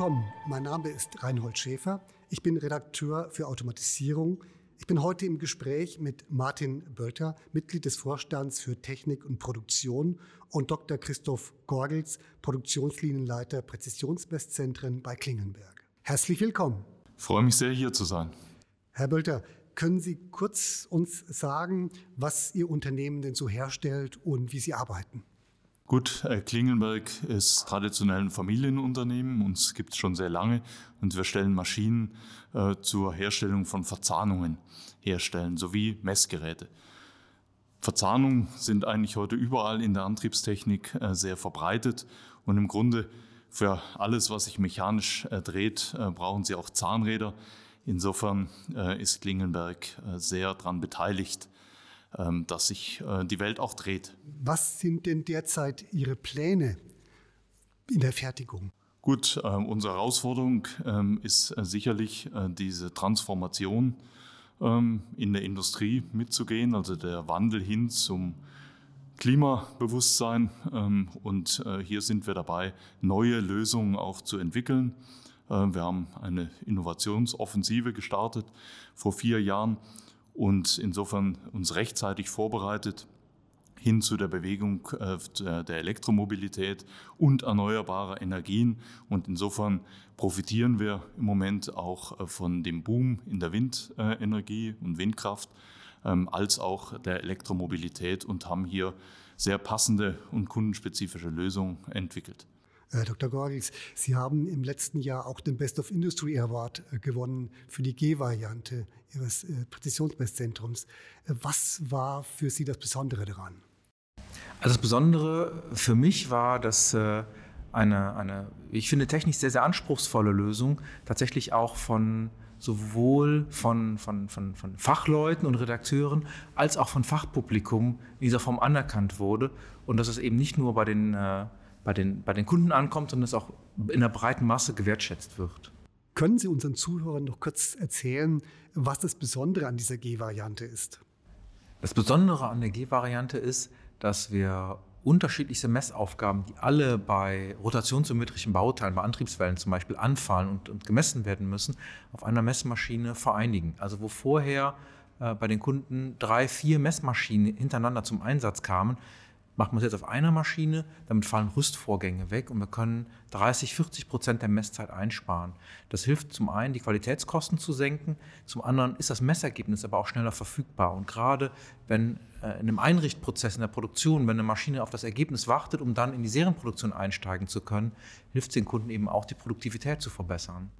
willkommen. Mein Name ist Reinhold Schäfer. Ich bin Redakteur für Automatisierung. Ich bin heute im Gespräch mit Martin Bölter, Mitglied des Vorstands für Technik und Produktion und Dr. Christoph Gorgels, Produktionslinienleiter Präzisionsmesszentren bei Klingenberg. Herzlich willkommen. Ich freue mich sehr, hier zu sein. Herr Bölter, können Sie kurz uns sagen, was Ihr Unternehmen denn so herstellt und wie Sie arbeiten? Gut, äh, Klingelberg ist traditionell ein Familienunternehmen, uns gibt es schon sehr lange und wir stellen Maschinen äh, zur Herstellung von Verzahnungen herstellen, sowie Messgeräte. Verzahnungen sind eigentlich heute überall in der Antriebstechnik äh, sehr verbreitet und im Grunde für alles, was sich mechanisch äh, dreht, äh, brauchen Sie auch Zahnräder. Insofern äh, ist Klingelberg sehr daran beteiligt, dass sich äh, die Welt auch dreht. Was sind denn derzeit Ihre Pläne in der Fertigung? Gut, äh, unsere Herausforderung ähm, ist äh, sicherlich diese Transformation ähm, in der Industrie mitzugehen, also der Wandel hin zum Klimabewusstsein. Und hier sind wir dabei, neue Lösungen auch zu entwickeln. Wir haben eine Innovationsoffensive gestartet vor vier Jahren und insofern uns rechtzeitig vorbereitet hin zu der Bewegung äh, der Elektromobilität und erneuerbarer Energien. Und insofern profitieren wir im Moment auch äh, von dem Boom in der Windenergie und Windkraft ähm, als auch der Elektromobilität und haben hier sehr passende und kundenspezifische Lösungen entwickelt. Äh, Dr. Gorgels, Sie haben im letzten Jahr auch den Best of Industry Award äh, gewonnen für die G-Variante Ihres äh, Präzisionsmesszentrums. Was war für Sie das Besondere daran? Also das Besondere für mich war, dass eine, eine, ich finde, technisch sehr, sehr anspruchsvolle Lösung tatsächlich auch von sowohl von, von, von, von Fachleuten und Redakteuren als auch von Fachpublikum in dieser Form anerkannt wurde und dass es eben nicht nur bei den bei den, bei den Kunden ankommt und es auch in der breiten Masse gewertschätzt wird. Können Sie unseren Zuhörern noch kurz erzählen, was das Besondere an dieser G-Variante ist? Das Besondere an der G-Variante ist, dass wir unterschiedlichste Messaufgaben, die alle bei rotationssymmetrischen Bauteilen, bei Antriebswellen zum Beispiel anfallen und, und gemessen werden müssen, auf einer Messmaschine vereinigen. Also wo vorher äh, bei den Kunden drei, vier Messmaschinen hintereinander zum Einsatz kamen, Macht man es jetzt auf einer Maschine, damit fallen Rüstvorgänge weg und wir können 30, 40 Prozent der Messzeit einsparen. Das hilft zum einen, die Qualitätskosten zu senken, zum anderen ist das Messergebnis aber auch schneller verfügbar. Und gerade wenn äh, in einem Einrichtprozess in der Produktion, wenn eine Maschine auf das Ergebnis wartet, um dann in die Serienproduktion einsteigen zu können, hilft es den Kunden eben auch, die Produktivität zu verbessern.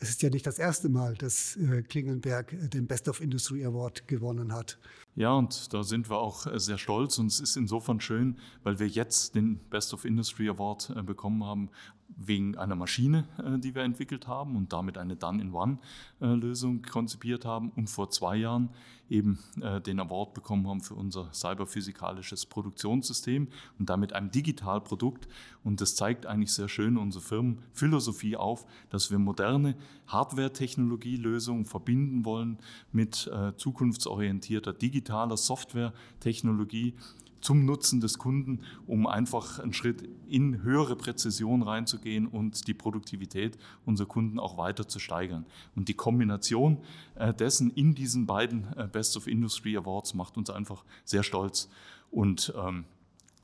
Es ist ja nicht das erste Mal, dass äh, Klingelberg äh, den Best of Industry Award gewonnen hat. Ja, und da sind wir auch äh, sehr stolz und es ist insofern schön, weil wir jetzt den Best of Industry Award bekommen haben, wegen einer Maschine, äh, die wir entwickelt haben und damit eine Done-in-One-Lösung konzipiert haben und vor zwei Jahren eben äh, den Award bekommen haben für unser cyberphysikalisches Produktionssystem und damit ein Digitalprodukt. Und das zeigt eigentlich sehr schön unsere Firmenphilosophie auf, dass wir moderne Hardware-Technologielösungen verbinden wollen mit äh, zukunftsorientierter digitaler Software-Technologie zum Nutzen des Kunden, um einfach einen Schritt in höhere Präzision reinzugehen und die Produktivität unserer Kunden auch weiter zu steigern. Und die Kombination äh, dessen in diesen beiden äh, Best of Industry Awards macht uns einfach sehr stolz. Und ähm,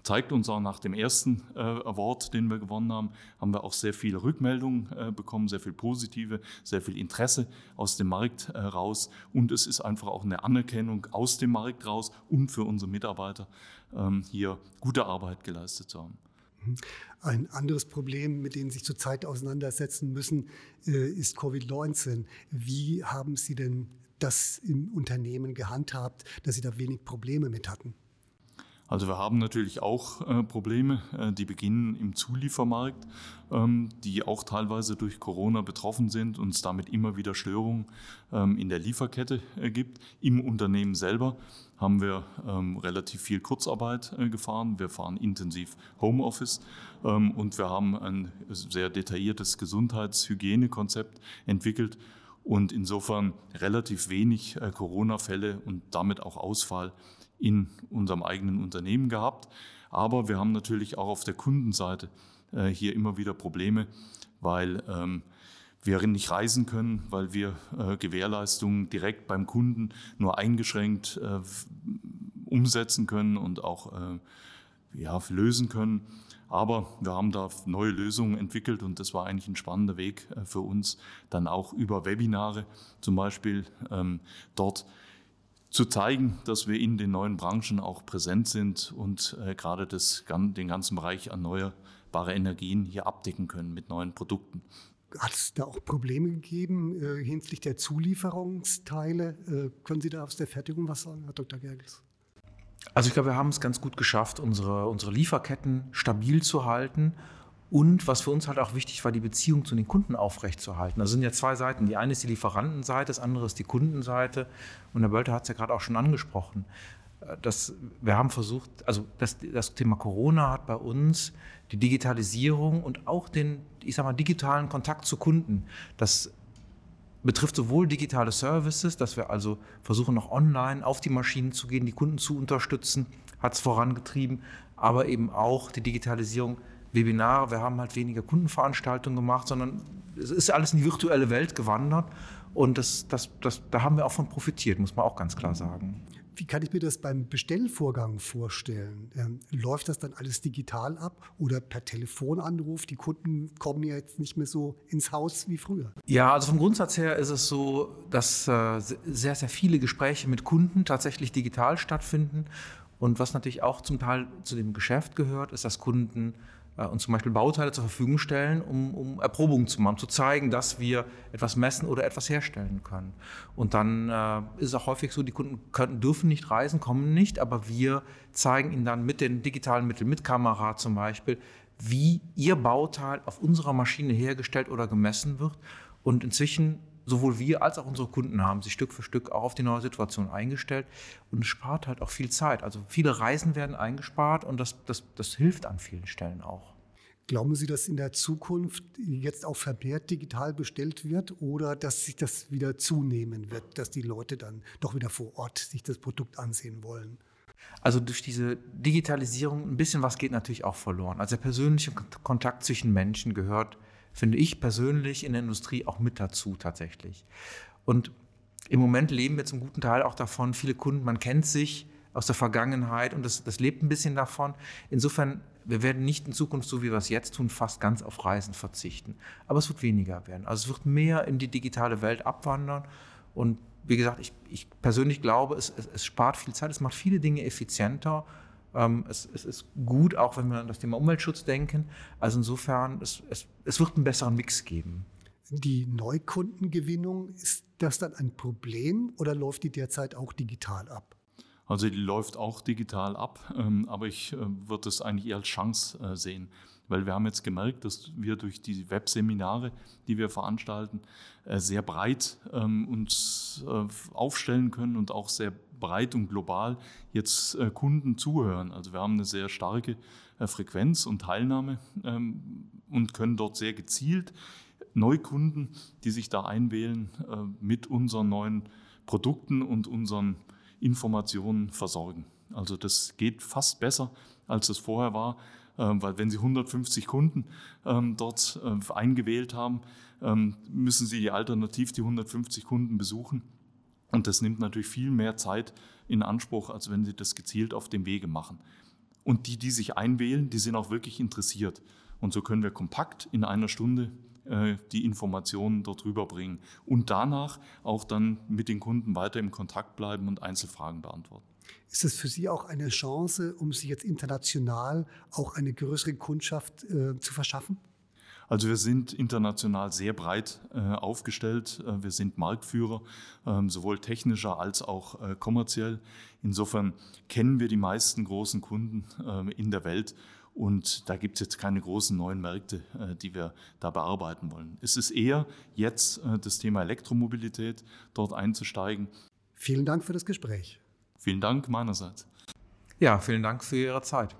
zeigt uns auch nach dem ersten äh, Award, den wir gewonnen haben, haben wir auch sehr viele Rückmeldungen äh, bekommen, sehr viel positive, sehr viel Interesse aus dem Markt äh, raus. Und es ist einfach auch eine Anerkennung aus dem Markt raus und für unsere Mitarbeiter ähm, hier gute Arbeit geleistet zu haben. Mhm. Ein anderes Problem, mit dem Sie sich zurzeit auseinandersetzen müssen, äh, ist Covid-19. Wie haben Sie denn das im Unternehmen gehandhabt, dass Sie da wenig Probleme mit hatten? Also wir haben natürlich auch äh, Probleme, äh, die beginnen im Zuliefermarkt, ähm, die auch teilweise durch Corona betroffen sind und es damit immer wieder Störungen ähm, in der Lieferkette äh, gibt. Im Unternehmen selber haben wir ähm, relativ viel Kurzarbeit äh, gefahren. Wir fahren intensiv Homeoffice ähm, und wir haben ein sehr detailliertes Gesundheitshygienekonzept entwickelt und insofern relativ wenig äh, Corona-Fälle und damit auch Ausfall in unserem eigenen Unternehmen gehabt. Aber wir haben natürlich auch auf der Kundenseite äh, hier immer wieder Probleme, weil ähm, wir nicht reisen können, weil wir äh, Gewährleistungen direkt beim Kunden nur eingeschränkt umsetzen können und auch ja, lösen können. Aber wir haben da neue Lösungen entwickelt und das war eigentlich ein spannender Weg äh, für uns, dann auch über Webinare zum Beispiel ähm, dort zu zeigen, dass wir in den neuen Branchen auch präsent sind und äh, gerade das, den ganzen Bereich erneuerbare Energien hier abdecken können mit neuen Produkten. Hat es da auch Probleme gegeben äh, hinsichtlich der Zulieferungsteile? Äh, können Sie da aus der Fertigung was sagen, Herr Dr. Gergels? Also ich glaube, wir haben es ganz gut geschafft, unsere, unsere Lieferketten stabil zu halten und was für uns halt auch wichtig war, die Beziehung zu den Kunden aufrechtzuerhalten. Da sind ja zwei Seiten. Die eine ist die Lieferantenseite, das andere ist die Kundenseite. Und Herr Bölter hat es ja gerade auch schon angesprochen. Das, wir haben versucht, also das, das Thema Corona hat bei uns die Digitalisierung und auch den, ich sag mal, digitalen Kontakt zu Kunden. Das betrifft sowohl digitale Services, dass wir also versuchen, noch online auf die Maschinen zu gehen, die Kunden zu unterstützen, hat es vorangetrieben, aber eben auch die Digitalisierung, Webinare. Wir haben halt weniger Kundenveranstaltungen gemacht, sondern es ist alles in die virtuelle Welt gewandert und das, das, das, da haben wir auch von profitiert, muss man auch ganz klar sagen. Wie kann ich mir das beim Bestellvorgang vorstellen? Ähm, läuft das dann alles digital ab oder per Telefonanruf? Die Kunden kommen ja jetzt nicht mehr so ins Haus wie früher. Ja, also vom Grundsatz her ist es so, dass äh, sehr, sehr viele Gespräche mit Kunden tatsächlich digital stattfinden. Und was natürlich auch zum Teil zu dem Geschäft gehört, ist, dass Kunden und zum Beispiel Bauteile zur Verfügung stellen, um, um Erprobungen zu machen, zu zeigen, dass wir etwas messen oder etwas herstellen können. Und dann äh, ist es auch häufig so, die Kunden können, dürfen nicht reisen, kommen nicht, aber wir zeigen ihnen dann mit den digitalen Mitteln, mit Kamera zum Beispiel, wie ihr Bauteil auf unserer Maschine hergestellt oder gemessen wird. Und inzwischen sowohl wir als auch unsere Kunden haben sich Stück für Stück auch auf die neue Situation eingestellt und es spart halt auch viel Zeit. Also viele Reisen werden eingespart und das, das, das hilft an vielen Stellen auch. Glauben Sie, dass in der Zukunft jetzt auch vermehrt digital bestellt wird oder dass sich das wieder zunehmen wird, dass die Leute dann doch wieder vor Ort sich das Produkt ansehen wollen? Also durch diese Digitalisierung ein bisschen was geht natürlich auch verloren. Also der persönliche Kontakt zwischen Menschen gehört finde ich persönlich in der Industrie auch mit dazu tatsächlich. Und im Moment leben wir zum guten Teil auch davon, viele Kunden, man kennt sich aus der Vergangenheit und das, das lebt ein bisschen davon. Insofern, wir werden nicht in Zukunft, so wie wir es jetzt tun, fast ganz auf Reisen verzichten. Aber es wird weniger werden. Also es wird mehr in die digitale Welt abwandern. Und wie gesagt, ich, ich persönlich glaube, es, es, es spart viel Zeit, es macht viele Dinge effizienter es, es, ist gut, auch wenn wir an das Thema Umweltschutz denken. Also insofern, es, es, es wird einen besseren Mix geben. Die Neukundengewinnung, ist das dann ein Problem oder läuft die derzeit auch digital ab? Also die läuft auch digital ab, ähm, aber ich äh, würde es eigentlich eher als Chance äh, sehen, weil wir haben jetzt gemerkt, dass wir durch die Webseminare, die wir veranstalten, äh, sehr breit ähm, uns aufstellen können und auch sehr breit und global jetzt äh, Kunden zuhören. Also wir haben eine sehr starke äh, Frequenz und Teilnahme ähm, und können dort sehr gezielt Neukunden, die sich da einwählen, äh, mit unseren neuen Produkten und unseren Informationen versorgen. Also das geht fast besser, als es vorher war, weil wenn Sie 150 Kunden ähm, dort eingewählt haben, ähm, müssen Sie alternativ die 150 Kunden besuchen und das nimmt natürlich viel mehr Zeit in Anspruch, als wenn Sie das gezielt auf dem Wege machen. Und die, die sich einwählen, die sind auch wirklich interessiert. Und so können wir kompakt in einer Stunde äh, die Informationen dort rüberbringen und danach auch dann mit den Kunden weiter im Kontakt bleiben und Einzelfragen beantworten. Ist es für Sie auch eine Chance, um sich jetzt international auch eine größere Kundschaft äh, zu verschaffen? Also wir sind international sehr breit äh, aufgestellt. Äh, wir sind Marktführer, ähm, sowohl technischer als auch äh, kommerziell. Insofern kennen wir die meisten großen Kunden ähm, in der Welt. Und da gibt es jetzt keine großen neuen Märkte, äh, die wir da bearbeiten wollen. Es ist eher jetzt äh, das Thema Elektromobilität, dort einzusteigen. Vielen Dank für das Gespräch. Vielen Dank meinerseits. Ja, vielen Dank für Ihre Zeit.